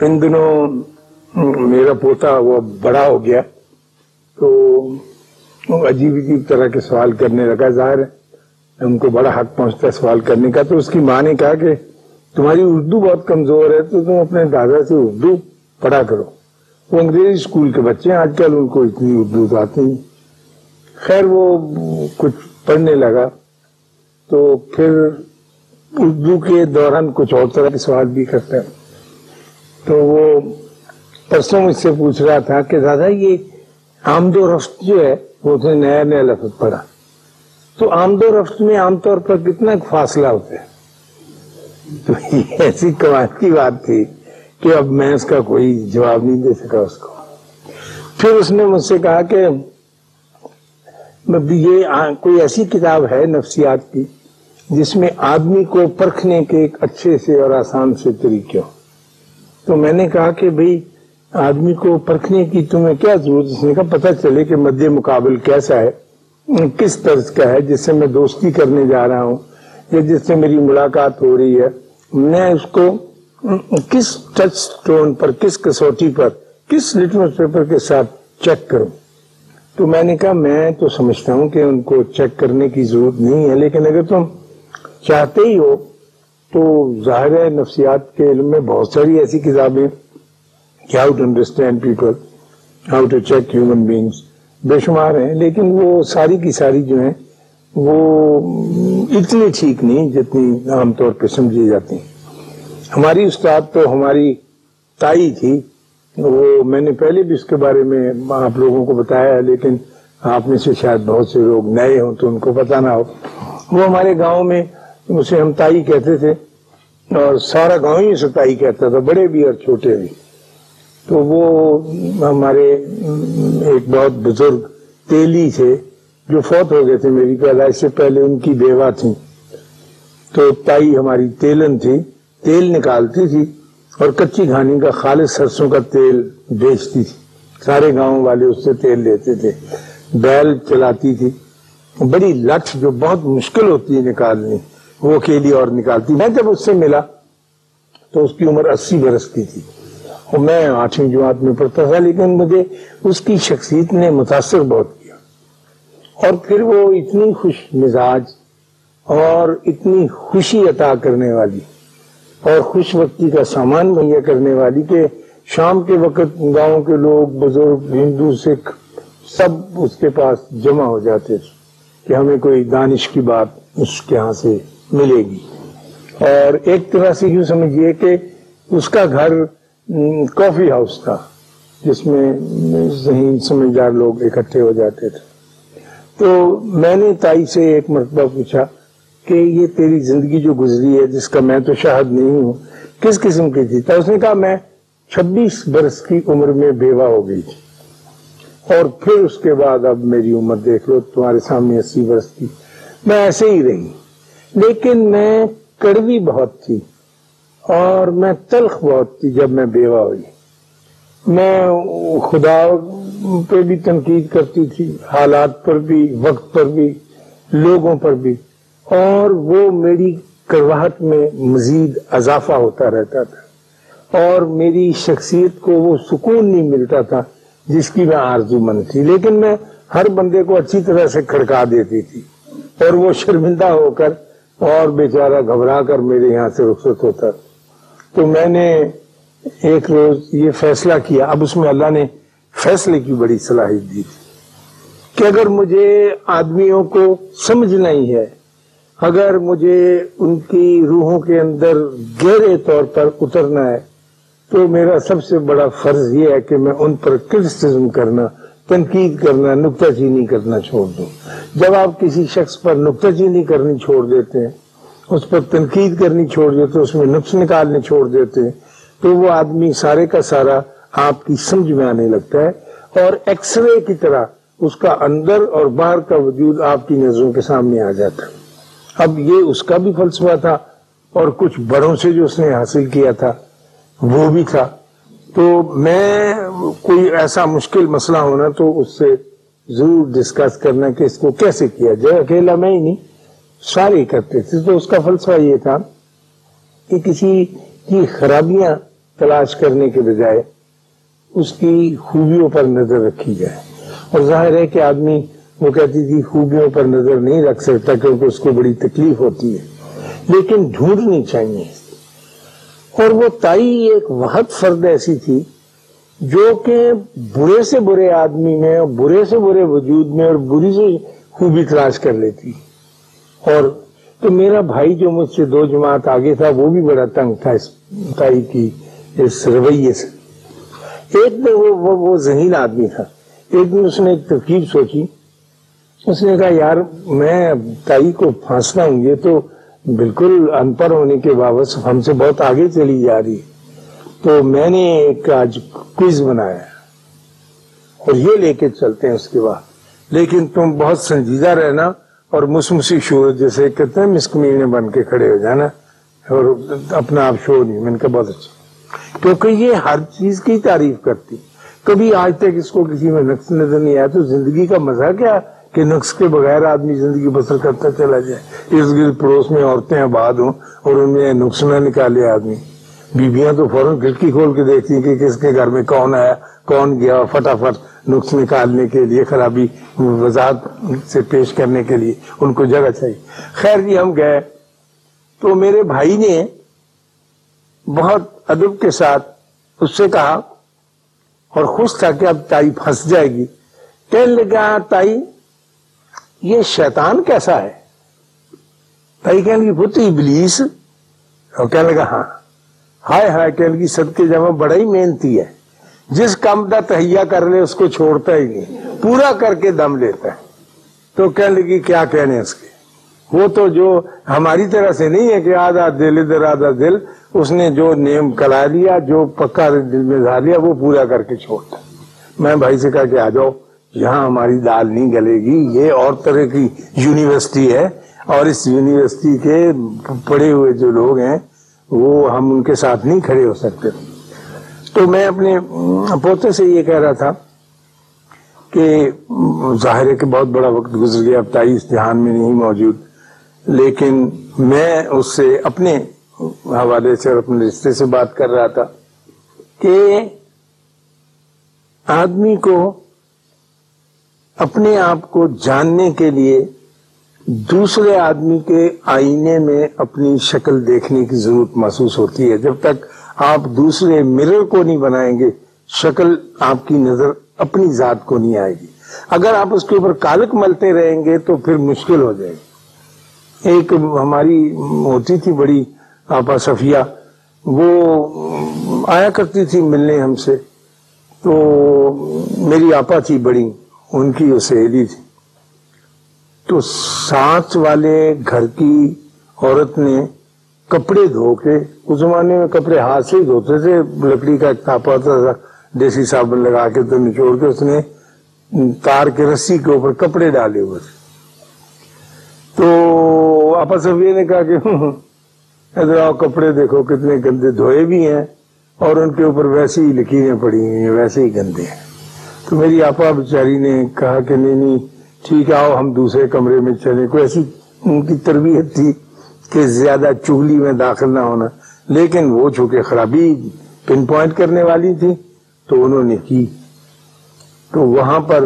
ان دنوں میرا پوتا وہ بڑا ہو گیا تو عجیب عجیب طرح کے سوال کرنے لگا ظاہر ہے۔ ان کو بڑا حق پہنچتا ہے سوال کرنے کا۔ تو اس کی ماں نے کہا کہ تمہاری اردو بہت کمزور ہے، تو تم اپنے دادا سے اردو پڑھا کرو۔ وہ انگریزی اسکول کے بچے ہیں، آج کل ان کو اتنی اردو تو آتی نہیں۔ خیر وہ کچھ پڑھنے لگا۔ تو پھر اردو کے دوران کچھ اور طرح کے سوال بھی کرتا ہے۔ تو وہ پرسوں مجھ سے پوچھ رہا تھا کہ دادا، یہ آمد و رفت جو ہے، وہ اس نے نیا نیا لفظ پڑھا۔ تو آمد و رفت میں عام طور پر کتنا فاصلہ ہوتا ہے؟ تو یہ ایسی کمال کی بات تھی کہ اب میں اس کا کوئی جواب نہیں دے سکا اس کو۔ پھر اس نے مجھ سے کہا کہ مطلب یہ کوئی ایسی کتاب ہے نفسیات کی، جس میں آدمی کو پرکھنے کے ایک اچھے سے اور آسان سے طریقے ہو تو میں نے کہا کہ بھئی آدمی کو پرکھنے کی تمہیں کیا ضرورت؟ اس نے کہا پتہ چلے کہ مدی مقابل کیسا ہے، کس طرز کا ہے، جس سے میں دوستی کرنے جا رہا ہوں یا جس سے میری ملاقات ہو رہی ہے۔ میں اس کو کس ٹچ سٹون پر، کس کسوٹی پر، کس لٹمس پیپر کے ساتھ چیک کروں؟ تو میں نے کہا میں تو سمجھتا ہوں کہ ان کو چیک کرنے کی ضرورت نہیں ہے، لیکن اگر تم چاہتے ہی ہو تو ظاہر ہے نفسیات کے علم میں بہت ساری ایسی کتابیں how to understand people how to check human beings بے شمار ہیں، لیکن وہ ساری کی ساری جو ہیں، وہ اتنی ٹھیک نہیں جتنی عام طور پہ سمجھی جاتی ہیں۔ ہماری استاد تو ہماری تائی تھی، وہ میں نے پہلے بھی اس کے بارے میں آپ لوگوں کو بتایا ہے، لیکن آپ میں سے شاید بہت سے لوگ نئے ہوں تو ان کو پتا نہ ہو۔ وہ ہمارے گاؤں میں اسے ہم تائی کہتے تھے اور سارا گاؤں ہی اسے تائی کہتا تھا، بڑے بھی اور چھوٹے بھی۔ تو وہ ہمارے ایک بہت بزرگ تیلی تھے جو فوت ہو گئے تھے، میری پیدائش سے پہلے ان کی بیوہ تھی تو تائی ہماری تیلن تھی، تیل نکالتی تھی اور کچی کھانی کا خالص سرسوں کا تیل بیچتی تھی۔ سارے گاؤں والے اس سے تیل لیتے تھے، بیل چلاتی تھی۔ بڑی لٹ جو بہت مشکل ہوتی ہے نکالنی۔ وہ اکیلی اور نکالتی۔ میں جب اس سے ملا تو اس کی عمر اسی برس کی تھی۔ اور میں آٹھویں جماعت میں پڑھتا تھا، لیکن مجھے اس کی شخصیت نے متاثر بہت کیا۔ اور پھر وہ اتنی خوش مزاج اور اتنی خوشی عطا کرنے والی اور خوش وقتی کا سامان مہیا کرنے والی کہ شام کے وقت گاؤں کے لوگ، بزرگ، ہندو، سکھ سب اس کے پاس جمع ہو جاتے تھے کہ ہمیں کوئی دانش کی بات اس کے ہاں سے ملے گی۔ اور ایک طرح سے یوں سمجھیے کہ اس کا گھر کافی ہاؤس تھا، جس میں ذہین سمجھدار لوگ اکٹھے ہو جاتے تھے۔ تو میں نے تائی سے ایک مرتبہ پوچھا کہ یہ تیری زندگی جو گزری ہے، جس کا میں تو شاہد نہیں ہوں، کس قسم کی تھی؟ تو اس نے کہا، میں چھبیس برس کی عمر میں بیوہ ہو گئی تھی۔ اور پھر اس کے بعد اب میری عمر دیکھ لو، تمہارے سامنے اسی برس کی۔ میں ایسے ہی رہی۔ لیکن میں کڑوی بہت تھی اور میں تلخ بہت تھی جب میں بیوہ ہوئی۔ میں خدا پہ بھی تنقید کرتی تھی، حالات پر بھی، وقت پر بھی، لوگوں پر بھی۔ اور وہ میری کرواہٹ میں مزید اضافہ ہوتا رہتا تھا۔ اور میری شخصیت کو وہ سکون نہیں ملتا تھا جس کی میں آرزو مند تھی۔ لیکن میں ہر بندے کو اچھی طرح سے کھڑکا دیتی تھی اور وہ شرمندہ ہو کر اور بیچارہ گھبرا کر میرے یہاں سے رخصت ہوتا۔ تو میں نے ایک روز یہ فیصلہ کیا۔ اب اس میں اللہ نے فیصلے کی بڑی صلاحیت دی۔ تھی کہ اگر مجھے آدمیوں کو سمجھنا ہی ہے، اگر مجھے ان کی روحوں کے اندر گہرے طور پر اترنا ہے، تو میرا سب سے بڑا فرض یہ ہے کہ میں ان پر کرٹیسزم کرنا تنقید کرنا نکتہ چینی کرنا چھوڑ دوں جب آپ کسی شخص پر نکتہ چینی کرنی چھوڑ دیتے ہیں اس پر تنقید کرنی چھوڑ دیتے ہیں اس میں نقص نکالنے چھوڑ دیتے ہیں تو وہ آدمی سارے کا سارا آپ کی سمجھ میں آنے لگتا ہے اور ایکس رے کی طرح اس کا اندر اور باہر کا وجود آپ کی نظروں کے سامنے آ جاتا۔ ہے اب یہ اس کا بھی فلسفہ تھا اور کچھ بڑوں سے جو اس نے حاصل کیا تھا، وہ بھی تھا۔ تو میں کوئی ایسا مشکل مسئلہ ہونا تو اس سے ضرور ڈسکس کرنا کہ اس کو کیسے کیا جائے۔ اکیلا میں ہی نہیں، سارے کرتے تھے۔ تو اس کا فلسفہ یہ تھا کہ کسی کی خرابیاں تلاش کرنے کے بجائے اس کی خوبیوں پر نظر رکھی جائے۔ اور ظاہر ہے کہ آدمی وہ کہتی تھی، خوبیوں پر نظر نہیں رکھ سکتا کیونکہ اس کو بڑی تکلیف ہوتی ہے۔ لیکن ڈھونڈنی چاہیے۔ اور وہ تائی ایک وحد فرد ایسی تھی جو کہ برے سے برے آدمی میں اور برے سے برے وجود میں اور بری سے خوبی تلاش کر لیتی۔ اور تو میرا بھائی جو مجھ سے دو جماعت آگے تھا وہ بھی بڑا تنگ تھا اس تائی کی اس رویے سے۔ ایک دن وہ, وہ, وہ ذہین آدمی تھا۔ ایک دن اس نے ایک ترکیب سوچی۔ اس نے کہا یار میں تائی کو پھانسنا ہوں یہ تو بالکل ان پڑھ ہونے کے باوجود ہم سے بہت آگے چلی جا رہی تو میں نے ایک آج کوئز بنایا اور یہ لے کے چلتے ہیں اس کے بعد۔ لیکن تم بہت سنجیدہ رہنا اور مسمسی شور، جیسے کہتے ہیں مسکمینے بن کے کھڑے ہو جانا۔ اور اپنا آپ شور نہیں، میں نے کہا بہت اچھا۔ کیونکہ یہ ہر چیز کی تعریف کرتی۔ کبھی آج تک اس کو کسی میں نقص نظر نہیں آیا تو زندگی کا مزہ کیا؟ کہ نقص کے بغیر آدمی زندگی بسر کرتا چلا جائے۔ اس گرد پڑوس میں عورتیں آباد ہوں اور ان میں نقص نہ نکالے آدمی۔ بیبیاں تو فوراً کھڑکی کھول کے دیکھتی ہیں کہ کس کے گھر میں کون آیا، کون گیا فٹافٹ نقص نکالنے کے لیے، خرابی وضاحت سے پیش کرنے کے لیے ان کو جگہ چاہیے۔ خیر جی ہم گئے۔ تو میرے بھائی نے بہت ادب کے ساتھ اس سے کہا اور خوش تھا کہ اب تائی پھنس جائے گی۔ کہنے لگا ہاں، تائی یہ شیطان کیسا ہے؟ تائی کہنے لگی پتہ ابلیس؟ اور کہنے لگا ہاں. ہائے ہائے، کہنے لگی سب کے جمع بڑا ہی محنتی ہے۔ جس کام کا تہیا کر لے، اس کو چھوڑتا ہی نہیں، پورا کر کے دم لیتا ہے۔ تو کہنے لگی، کیا کہنے اس کے؟ وہ تو جو ہماری طرح سے نہیں ہے کہ آدھا دل ادھر، آدھا دل، اس نے جو نیم کلا لیا، جو پکا دل میں دھا لیا، وہ پورا کر کے چھوڑتا میں بھائی سے کہا کہ آ جاؤ۔ یہاں ہماری دال نہیں گلے گی، یہ اور طرح کی یونیورسٹی ہے۔ اور اس یونیورسٹی کے پڑے ہوئے جو لوگ ہیں، وہ ہم ان کے ساتھ نہیں کھڑے ہو سکتے۔ تو میں اپنے پوتے سے یہ کہہ رہا تھا کہ ظاہر ہے کہ بہت بڑا وقت گزر گیا، اب تائی اس دھیان میں نہیں موجود۔ لیکن میں اس سے اپنے حوالے سے اور اپنے رشتے سے بات کر رہا تھا کہ آدمی کو اپنے آپ کو جاننے کے لیے دوسرے آدمی کے آئینے میں اپنی شکل دیکھنے کی ضرورت محسوس ہوتی ہے۔ جب تک آپ دوسرے مرر کو نہیں بنائیں گے، شکل آپ کی نظر اپنی ذات کو نہیں آئے گی۔ اگر آپ اس کے اوپر کالک ملتے رہیں گے تو پھر مشکل ہو جائے گی۔ ایک ہماری ہوتی تھی، بڑی آپا صفیہ، وہ آیا کرتی تھی ملنے ہم سے۔ تو میری آپا تھی بڑی۔ ان کی وہ سہیلی تھی۔ تو سانچ والے گھر کی عورت نے کپڑے دھو کے، اس زمانے میں کپڑے ہاتھ سے ہی دھوتے تھے، لکڑی کا ایک تھا دیسی صابن لگا کے تو نچوڑ کے اس نے تار کے رسی کے اوپر کپڑے ڈالے ہوئے تھے۔ تو آپس نے کہا کہ ادھر آؤ، کپڑے دیکھو، کتنے گندے دھوئے بھی ہیں اور ان کے اوپر ویسے ہی لکیریں پڑی ہیں، ویسے ہی گندے ہیں۔ تو میری آپا بیچاری نے کہا کہ نہیں نہیں، ٹھیک آؤ ہم دوسرے کمرے میں چلیں۔ کوئی ایسی ان کی تربیت تھی کہ زیادہ چگلی میں داخل نہ ہونا۔ لیکن وہ چونکہ خرابی پن پوائنٹ کرنے والی تھی، تو انہوں نے کی۔ تو وہاں پر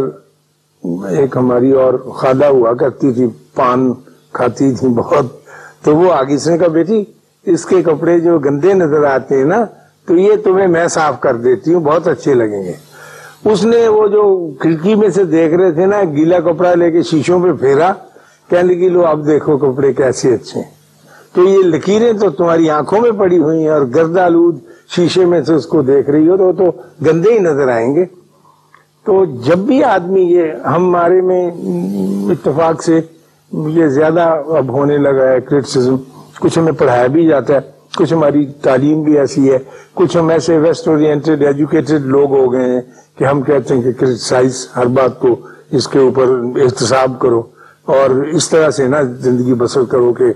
ایک ہماری اور خادہ ہوا کرتی تھی، پان کھاتی تھی بہت۔ تو وہ آگے سے کہا، بیٹی، اس کے کپڑے جو گندے نظر آتے ہیں نا، تو یہ تمہیں میں صاف کر دیتی ہوں، بہت اچھے لگیں گے۔ اس نے وہ جو کھڑکی میں سے دیکھ رہے تھے نا، گیلا کپڑا لے کے شیشوں پہ پھیرا، کہنے لگی، لو، اب دیکھو کپڑے کیسے اچھے ہیں۔ تو یہ لکیریں تو تمہاری آنکھوں میں پڑی ہوئی ہیں اور گرد آلود شیشے میں سے اس کو دیکھ رہی ہو تو وہ تو گندے ہی نظر آئیں گے۔ تو جب بھی آدمی یہ ہمارے میں اتفاق سے یہ زیادہ اب ہونے لگا ہے کرٹسزم کچھ ہمیں پڑھایا بھی جاتا ہے۔ کچھ ہماری تعلیم بھی ایسی ہے، کچھ ہم ایسے ویسٹ اورینٹیڈ ایجوکیٹڈ لوگ ہو گئے ہیں کہ ہم کہتے ہیں کہ کرٹیسائز ہر بات کو اس کے اوپر احتساب کرو اور اس طرح سے نا زندگی بسر کرو کہ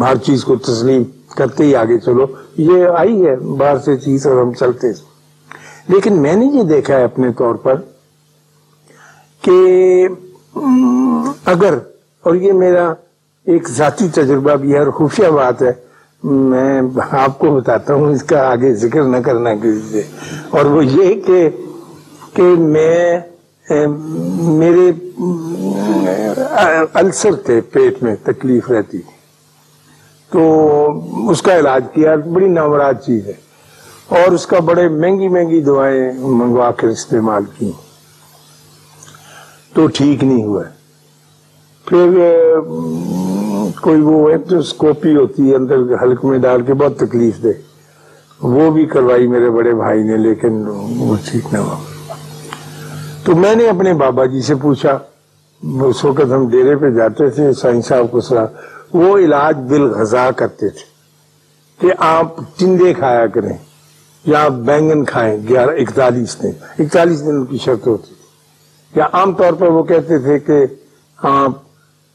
ہر چیز کو تسلیم کرتے ہی آگے چلو۔ یہ آئی ہے، باہر سے چیز اور ہم چلتے لیکن میں نے یہ دیکھا ہے اپنے طور پر کہ اگر، اور یہ میرا ایک ذاتی تجربہ بھی ہے اور خفیہ بات ہے میں آپ کو بتاتا ہوں، اس کا آگے ذکر نہ کرنا کسی سے۔ اور وہ یہ کہ کہ میں میرے السر تھے، پیٹ میں تکلیف رہتی تھی۔ تو اس کا علاج کیا، بڑی نامراد چیز ہے۔ اور اس کا بڑے مہنگی مہنگی دعائیں منگوا کر استعمال کی۔ تو ٹھیک نہیں ہوا۔ پھر کوئی وہ اسکوپی ہوتی ہے، اندر حلق میں ڈال کے بہت تکلیف دے۔ وہ بھی کروائی میرے بڑے بھائی نے، لیکن وہ ٹھیک نہ ہوا۔ تو میں نے اپنے بابا جی سے پوچھا، اس وقت ہم ڈیرے پہ جاتے تھے سائن صاحب کو سرا وہ علاج بالغذا کرتے تھے کہ آپ ٹنڈے کھایا کریں یا آپ بینگن کھائیں، گیارہ، اکتالیس دن۔ اکتالیس دن کی شرط ہوتی تھی۔ یا عام طور پر وہ کہتے تھے کہ آپ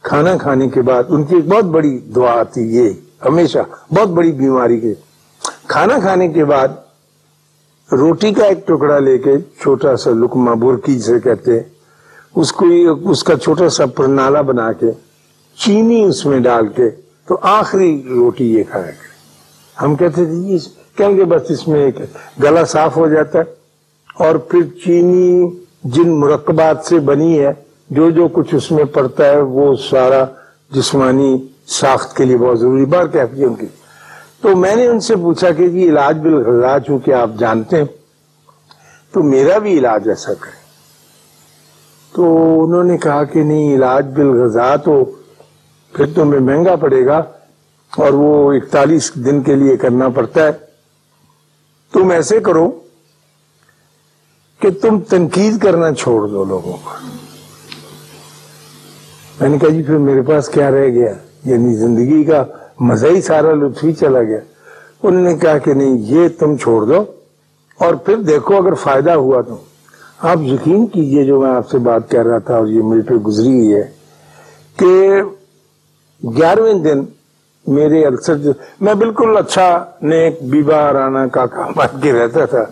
کھانا کھانے کے بعد ان کی ایک بہت بڑی دعا آتی یہ ہمیشہ بہت بڑی بیماری کے۔ کھانا کھانے کے بعد روٹی کا ایک ٹکڑا لے کے چھوٹا سا لکما برکی سے کہتے اس کو اس کا چھوٹا سا پرنالا بنا کے چینی اس میں ڈال کے تو آخری روٹی یہ کھایا کرے۔ ہم کہتے تھے کہیں گے، بس اس میں ایک گلا صاف ہو جاتا ہے اور پھر چینی جن مرکبات سے بنی ہے جو جو کچھ اس میں پڑتا ہے وہ سارا جسمانی ساخت کے لیے بہت ضروری بات کیا ان کی۔ تو میں نے ان سے پوچھا کہ جی علاج بالغذا چونکہ آپ جانتے ہیں، تو میرا بھی علاج ایسا کرے تو انہوں نے کہا کہ نہیں، علاج بالغذا تو پھر تو میں مہنگا پڑے گا اور وہ اکتالیس دن کے لیے کرنا پڑتا ہے۔ تم ایسے کرو کہ تم تنقید کرنا چھوڑ دو لوگوں کو۔ میں نے کہا جی پھر میرے پاس کیا رہ گیا؟ یعنی زندگی کا مزہ ہی سارا لطف ہی چلا گیا۔ انہوں نے کہا کہ نہیں، یہ تم چھوڑ دو اور پھر دیکھو اگر فائدہ ہوا تو۔ آپ یقین کیجیے جو میں آپ سے بات کر رہا تھا اور یہ میرے پہ گزری ہوئی ہے کہ گیارہویں دن میرے السر جو میں بالکل اچھا نیک بیبا رانا کا کام بن کے رہتا تھا۔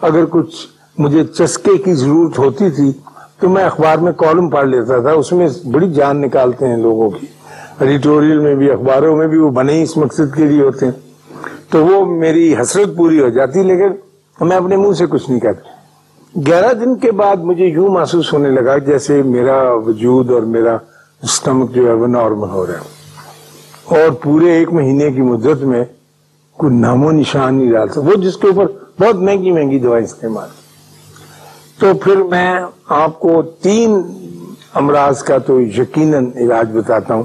اگر کچھ مجھے چسکے کی ضرورت ہوتی تھی تو میں اخبار میں کالم پڑھ لیتا تھا، اس میں بڑی جان نکالتے ہیں لوگوں کی۔ ایڈیٹوریل میں بھی، اخباروں میں بھی وہ بنے اس مقصد کے لیے ہوتے ہیں۔ تو وہ میری حسرت پوری ہو جاتی، لیکن میں اپنے منہ سے کچھ نہیں کہتا۔ گیارہ دن کے بعد مجھے یوں محسوس ہونے لگا جیسے میرا وجود اور میرا اسٹمک جو ہے وہ نارمل ہو رہا ہے۔ اور پورے ایک مہینے کی مدت میں کوئی نام و نشان نہیں ڈال سکتا۔ وہ جس کے اوپر بہت مہنگی مہنگی دوائیں استعمال۔ تو پھر میں آپ کو تین امراض کا تو یقیناً علاج بتاتا ہوں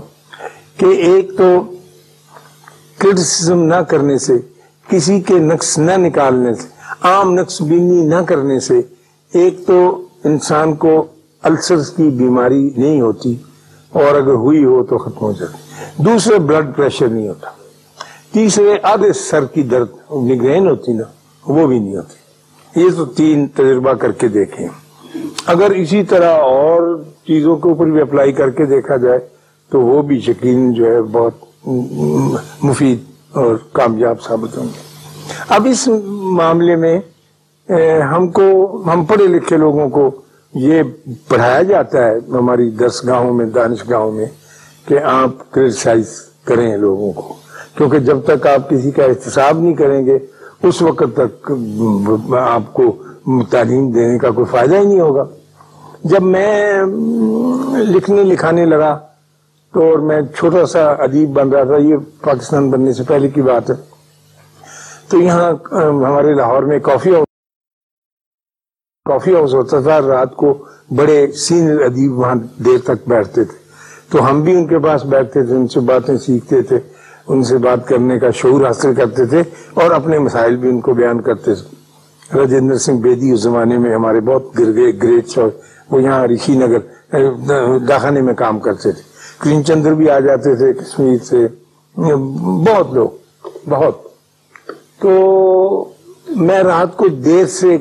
کہ ایک تو کرٹیسزم نہ کرنے سے، کسی کے نقص نہ نکالنے سے، عام نقص بینی نہ کرنے سے، ایک تو انسان کو السرز کی بیماری نہیں ہوتی اور اگر ہوئی ہو تو ختم ہو جاتی۔ دوسرے بلڈ پریشر نہیں ہوتا۔ تیسرے، آدھے سر کی درد نگرین ہوتی نا، وہ بھی نہیں ہوتی۔ یہ تو تین تجربہ کر کے دیکھیں۔ اگر اسی طرح اور چیزوں کے اوپر بھی اپلائی کر کے دیکھا جائے، تو وہ بھی یقین جو ہے بہت مفید اور کامیاب ثابت ہوں گے۔ اب اس معاملے میں ہم کو، ہم پڑھے لکھے لوگوں کو یہ پڑھایا جاتا ہے ہماری دس گاہوں میں، دانش گاہوں میں، کہ آپ کرٹیسائز کریں لوگوں کو۔ کیونکہ جب تک آپ کسی کا احتساب نہیں کریں گے اس وقت تک آپ کو تعلیم دینے کا کوئی فائدہ ہی نہیں ہوگا۔ جب میں لکھنے لکھانے لگا تو اور میں چھوٹا سا ادیب بن رہا تھا، یہ پاکستان بننے سے پہلے کی بات ہے۔ تو یہاں ہمارے لاہور میں کافی ہاؤس کافی ہاؤس ہوتا تھا۔ رات کو بڑے سینئر ادیب وہاں دیر تک بیٹھتے تھے۔ تو ہم بھی ان کے پاس بیٹھتے تھے، ان سے باتیں سیکھتے تھے۔ ان سے بات کرنے کا شعور حاصل کرتے تھے اور اپنے مسائل بھی ان کو بیان کرتے تھے۔ راجندر سنگھ بیدی اس زمانے میں ہمارے بہت گریٹ وہ یہاں رشی نگر داخانے میں کام کرتے تھے۔ کریم چندر بھی آ جاتے تھے کشمیر سے۔ بہت لوگ، بہت۔ تو میں رات کو دیر سے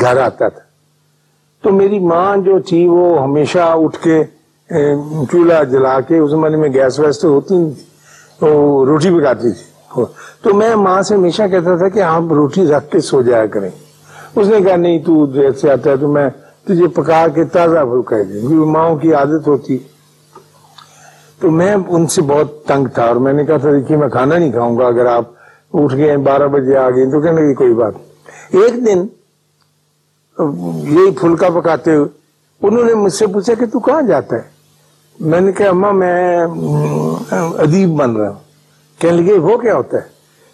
گھر آتا تھا۔ تو میری ماں جو تھی وہ ہمیشہ اٹھ کے چولہا جلا کے اس زمانے میں گیس ویس تو ہوتی نہیں تو روٹی پکاتی تھی۔ تو میں ماں سے ہمیشہ کہتا تھا کہ آپ روٹی رکھ کے سو جایا کریں۔ اس نے کہا، نہیں، تو دیر سے آتا ہے تو میں تجھے پکا کے تازہ پھلکا دیں ماؤں کی عادت ہوتی۔ تو میں ان سے بہت تنگ تھا اور میں نے کہا تھا، دیکھیے، میں کھانا نہیں کھاؤں گا۔ اگر آپ اٹھ گئے بارہ بجے آ گئے تو کہنے لگی کوئی بات ایک دن یہی پھلکا پکاتے ہوئے انہوں نے مجھ سے پوچھا کہ تو کہاں جاتا ہے؟ میں نے کہا اماں میں ادیب بن رہا ہوں۔ کہنے لگے، وہ کیا ہوتا ہے؟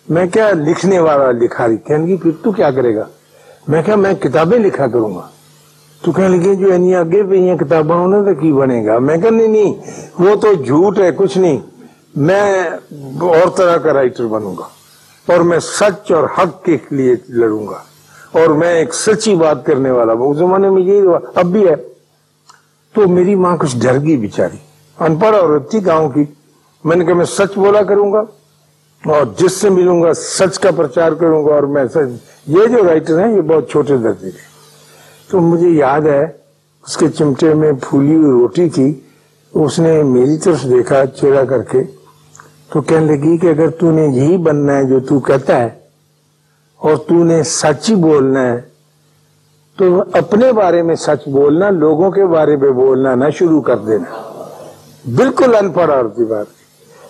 میں کیا لکھنے والا لکھا رہی کہنے لگی پھر تو کیا کرے گا؟ میں کہا، میں کتابیں لکھا کروں گا۔ تو کہنے لگے، جو یعنی آگے پہ یہ کتابیں ہونے تو کی بنے گا؟ میں کہا، نہیں نہیں، وہ تو جھوٹ ہے، کچھ نہیں۔ میں اور طرح کا رائٹر بنوں گا اور میں سچ اور حق کے لیے لڑوں گا۔ اور میں ایک سچی بات کرنے والا ہوں۔ اس زمانے میں یہی ہوا اب بھی ہے۔ تو میری ماں کچھ ڈر گئی بیچاری۔ ان پڑھ عورت تھی گاؤں کی۔ میں نے کہا، میں سچ بولا کروں گا اور جس سے ملوں گا، سچ کا پرچار کروں گا اور میں سچ۔ یہ جو رائٹر ہیں، یہ بہت چھوٹے درجے کے۔ تو مجھے یاد ہے، اس کے چمٹے میں پھولی ہوئی روٹی تھی۔ اس نے میری طرف دیکھا چیڑا کر کے۔ تو کہنے لگی کہ اگر تو نے یہی بننا ہے جو تو کہتا ہے اور تو نے سچ ہی بولنا ہے تو اپنے بارے میں سچ بولنا، لوگوں کے بارے میں بولنا نہ شروع کر دینا۔ بالکل ان پڑھ اور بات۔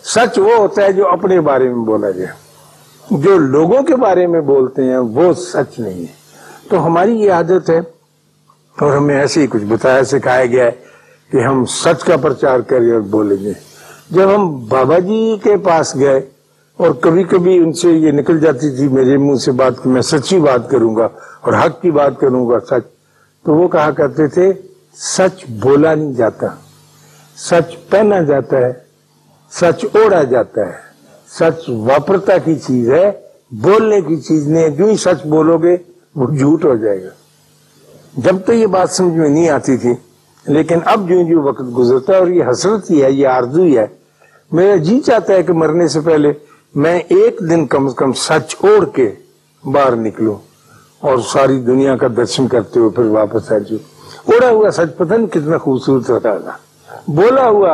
سچ وہ ہوتا ہے جو اپنے بارے میں بولا جائے۔ جو لوگوں کے بارے میں بولتے ہیں، وہ سچ نہیں ہے۔ تو ہماری یہ عادت ہے، اور ہمیں ایسے ہی کچھ بتایا، سکھایا گیا ہے کہ ہم سچ کا پرچار کریں اور بولیں گے۔ جب ہم بابا جی کے پاس گئے اور کبھی کبھی ان سے یہ نکل جاتی تھی میرے منہ سے بات کہ میں سچی بات کروں گا اور حق کی بات کروں گا سچ۔ تو وہ کہا کرتے تھے، سچ بولا نہیں جاتا۔ سچ پہنا جاتا ہے، سچ اوڑا جاتا ہے۔ سچ واپرتا کی چیز ہے، بولنے کی چیز نہیں۔ جو ہی سچ بولو گے، وہ جھوٹ ہو جائے گا۔ جب تو یہ بات سمجھ میں نہیں آتی تھی، لیکن اب جو جو وقت گزرتا ہے اور یہ حسرت ہی ہے، یہ آرزو ہی ہے میرا جی چاہتا ہے کہ مرنے سے پہلے میں ایک دن کم از کم سچ اوڑ کے باہر نکلوں اور ساری دنیا کا درشن کرتے ہوئے پھر واپس آ جاؤ اوڑا ہوا سچ پتہ نہیں کتنا خوبصورت ہوتا تھا۔ بولا ہوا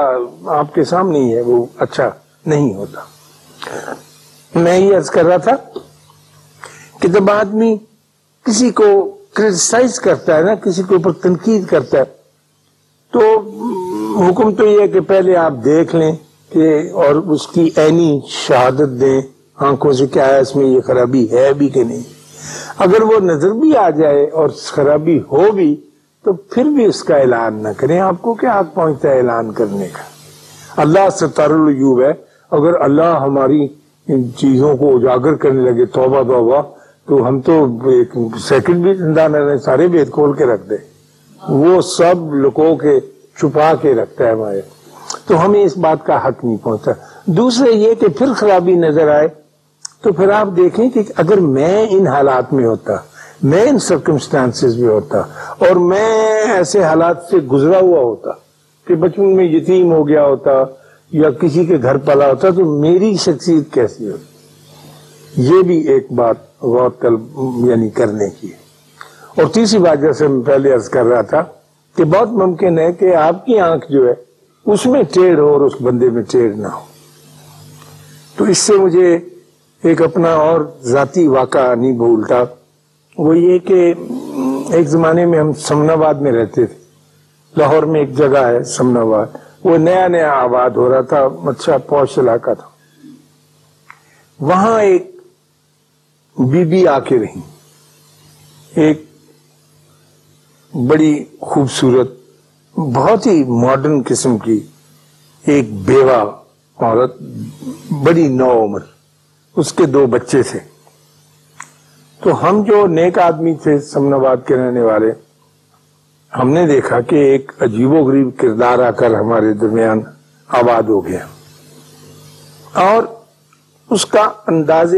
آپ کے سامنے ہی ہے، وہ اچھا نہیں ہوتا۔ میں یہ عرض کر رہا تھا کہ جب آدمی کسی کو کرٹیسائز کرتا ہے نا، کسی کے اوپر تنقید کرتا ہے، تو حکم تو یہ ہے کہ پہلے آپ دیکھ لیں۔ کہ اور اس کی عینی شہادت دیں، آنکھوں سے کیا ہے، اس میں یہ خرابی ہے بھی کہ نہیں؟ اگر وہ نظر بھی آ جائے اور خرابی ہو بھی، تو پھر بھی اس کا اعلان نہ کریں۔ آپ کو کیا حق پہنچتا ہے اعلان کرنے کا؟ اللہ ستار الجوب ہے۔ اگر اللہ ہماری ان چیزوں کو اجاگر کرنے لگے، توبہ توبہ، تو ہم تو ایک سیکنڈ بھی زندہ نہ رہے سارے بید کھول کے رکھ دیں۔ وہ سب لکو کے چھپا کے رکھتا ہے ہمارے۔ تو ہمیں اس بات کا حق نہیں پہنچتا دوسرے یہ کہ پھر خرابی نظر آئے تو پھر آپ دیکھیں کہ اگر میں ان حالات میں ہوتا، میں ان سرکمسٹانس میں ہوتا اور میں ایسے حالات سے گزرا ہوا ہوتا کہ بچپن میں یتیم ہو گیا ہوتا یا کسی کے گھر پلا ہوتا تو میری شخصیت کیسی ہوتی؟ یہ بھی ایک بات غور طلب یعنی کرنے کی اور تیسری بات جیسے میں پہلے عرض کر رہا تھا کہ بہت ممکن ہے کہ آپ کی آنکھ جو ہے اس میں ٹیڑھ ہو اور اس بندے میں ٹیڑھ نہ ہو۔ تو اس سے مجھے ایک اپنا اور ذاتی واقعہ نہیں بھولتا وہ یہ کہ ایک زمانے میں ہم سمناباد میں رہتے تھے۔ لاہور میں ایک جگہ ہے سمناباد۔ وہ نیا نیا آباد ہو رہا تھا اچھا پوش علاقہ تھا۔ وہاں ایک بی بی آ کے رہی۔ ایک بڑی خوبصورت بہت ہی ماڈرن قسم کی ایک بیوہ عورت، بڑی نو عمر، اس کے دو بچے تھے۔ تو ہم جو نیک آدمی تھے سمناباد کے رہنے والے، ہم نے دیکھا کہ ایک عجیب و غریب کردار آ کر ہمارے درمیان آباد ہو گیا۔ اور اس کا انداز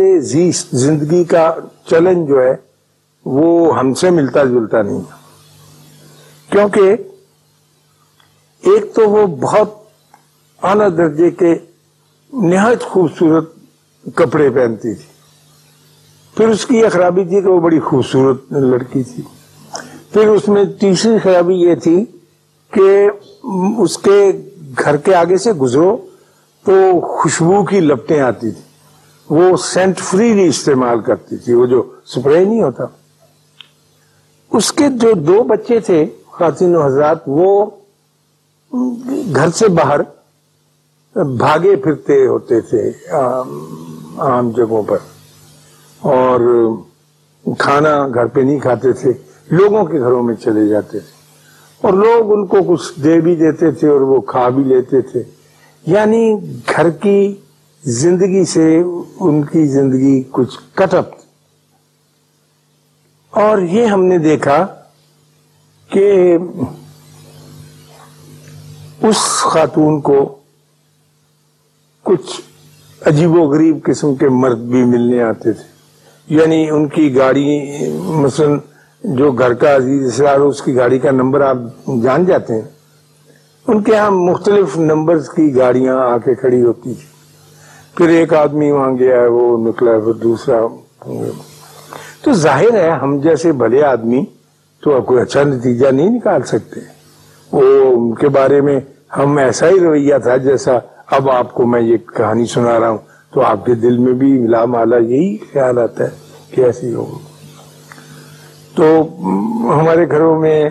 زندگی کا چلن جو ہے، وہ ہم سے ملتا جلتا نہیں۔ کیونکہ ایک تو وہ بہت اعلی درجے کے نہایت خوبصورت کپڑے پہنتی تھی۔ پھر اس کی یہ خرابی تھی کہ وہ بڑی خوبصورت لڑکی تھی۔ پھر اس میں تیسری خرابی یہ تھی کہ اس کے گھر کے آگے سے گزرو تو خوشبو کی لپٹیں آتی تھی وہ سینٹ فری استعمال کرتی تھی، وہ جو سپرے نہیں ہوتا۔ اس کے جو دو بچے تھے، خواتین و حضرات، وہ گھر سے باہر بھاگے پھرتے ہوتے تھے عام جگہوں پر۔ اور کھانا گھر پہ نہیں کھاتے تھے، لوگوں کے گھروں میں چلے جاتے تھے۔ اور لوگ ان کو کچھ دے بھی دیتے تھے اور وہ کھا بھی لیتے تھے۔ یعنی گھر کی زندگی سے ان کی زندگی کچھ کٹپ اور یہ ہم نے دیکھا کہ اس خاتون کو کچھ عجیب و غریب قسم کے مرد بھی ملنے آتے تھے۔ یعنی ان کی گاڑی، مثلا جو گھر کا عزیز اسرار اس کی گاڑی کا نمبر آپ جان جاتے ہیں۔ ان کے ہاں مختلف نمبر کی گاڑیاں آ کے کھڑی ہوتی تھی پھر ایک آدمی وہاں گیا ہے وہ نکلا، پھر دوسرا۔ تو ظاہر ہے، ہم جیسے بھلے آدمی تو کوئی اچھا نتیجہ نہیں نکال سکتے۔ وہ ان کے بارے میں ہم ایسا ہی رویہ تھا جیسا اب آپ کو میں یہ کہانی سنا رہا ہوں۔ تو آپ کے دل میں بھی ملا مالا یہی خیال آتا ہے کہ ایسی ہو۔ تو ہمارے گھروں میں،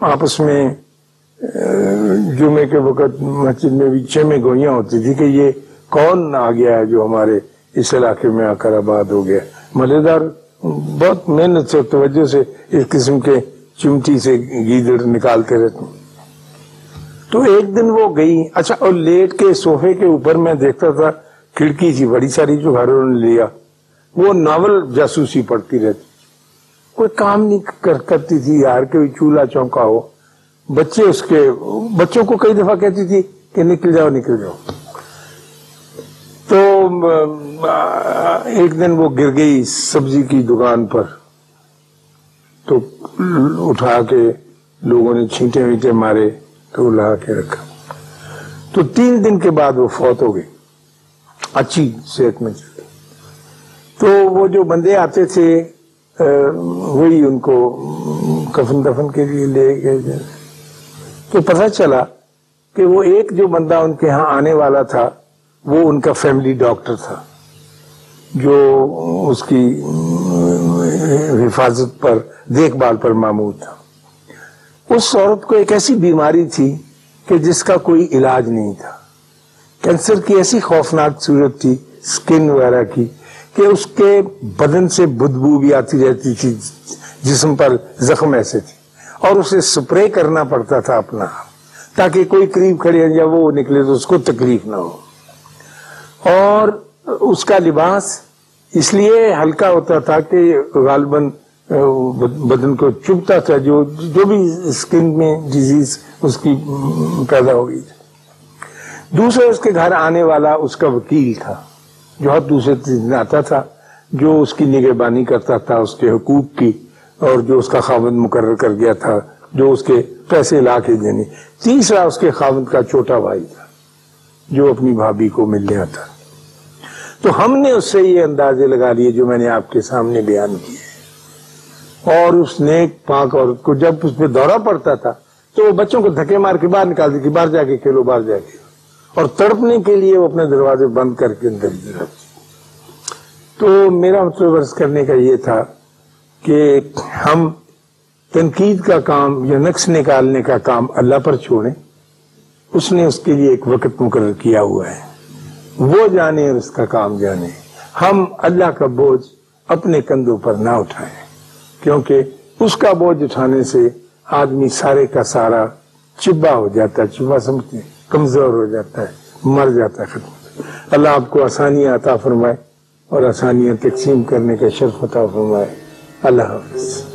آپس میں، جمعے کے وقت مسجد میں بھی چھ میں گوئیاں ہوتی تھی کہ یہ کون آ گیا ہے جو ہمارے اس علاقے میں آ کر آباد ہو گیا۔ ملےدار بہت محنت سے، توجہ سے اس قسم کے چمٹی سے گیدڑ نکالتے رہتے تو ایک دن وہ گئی۔ اچھا اور لیٹ کے سوفے کے اوپر میں دیکھتا تھا، کھڑکی تھی بڑی ساری جو گھروں نے لیا۔ وہ ناول جاسوسی پڑتی رہتی۔ کوئی کام نہیں کرتی تھی یار کوئی چولہا چونکا ہو بچے اس کے، بچوں کو کئی دفعہ کہتی تھی کہ نکل جاؤ نکل جاؤ۔ تو ایک دن وہ گر گئی سبزی کی دکان پر۔ تو اٹھا کے لوگوں نے چھینٹے وینٹے مارے۔ تو لا کے رکھا۔ تو تین دن کے بعد وہ فوت ہو گئی، اچھی صحت میں چلتی تو وہ جو بندے آتے تھے وہی ان کو کفن دفن کے لیے لے گئے تو پتہ چلا کہ وہ ایک جو بندہ ان کے ہاں آنے والا تھا، وہ ان کا فیملی ڈاکٹر تھا، جو اس کی حفاظت پر، دیکھ بھال پر معمول تھا۔ اس عورت کو ایک ایسی بیماری تھی کہ جس کا کوئی علاج نہیں تھا۔ کینسر کی ایسی خوفناک صورت تھی اسکن وغیرہ کی کہ اس کے بدن سے بدبو بھی آتی رہتی تھی جسم پر زخم ایسے تھے اور اسے سپرے کرنا پڑتا تھا اپنا تاکہ کوئی قریب کھڑے یا وہ نکلے تو اس کو تکلیف نہ ہو۔ اور اس کا لباس اس لیے ہلکا ہوتا تھا کہ غالباً بدن کو چبتا تھا، جو جو بھی اسکن میں ڈیزیز اس کی پیدا ہو گئی تھی۔ دوسرے اس کے گھر آنے والا اس کا وکیل تھا، جو ہر دوسرے دن آتا تھا، جو اس کی نگہبانی کرتا تھا، اس کے حقوق کی، اور جو اس کا خاوند مقرر کر گیا تھا، جو اس کے پیسے لا کے دینے۔ تیسرا، اس کے خاوند کا چھوٹا بھائی تھا، جو اپنی بھابھی کو ملنے آتا۔ تو ہم نے اس سے یہ اندازے لگا لیے جو میں نے آپ کے سامنے بیان کیے۔ اور اس نیک پاک عورت کو جب اس پہ دورہ پڑتا تھا، تو وہ بچوں کو دھکے مار کے باہر نکال دی باہر جا کے کھیلو، باہر جا کے۔ اور تڑپنے کے لیے وہ اپنے دروازے بند کر کے اندر تو میرا مطلب عرض کرنے کا یہ تھا کہ ہم تنقید کا کام یا نقص نکالنے کا کام اللہ پر چھوڑیں۔ اس نے اس کے لیے ایک وقت مقرر کیا ہوا ہے۔ وہ جانے اور اس کا کام جانے۔ ہم اللہ کا بوجھ اپنے کندھوں پر نہ اٹھائیں۔ کیونکہ اس کا بوجھ اٹھانے سے آدمی سارے کا سارا چبا ہو جاتا ہے، چبا سمجھتے ہیں، کمزور ہو جاتا ہے، مر جاتا ہے ختم۔ اللہ آپ کو آسانیاں عطا فرمائے اور آسانیاں تقسیم کرنے کا شرف عطا فرمائے۔ اللہ حافظ۔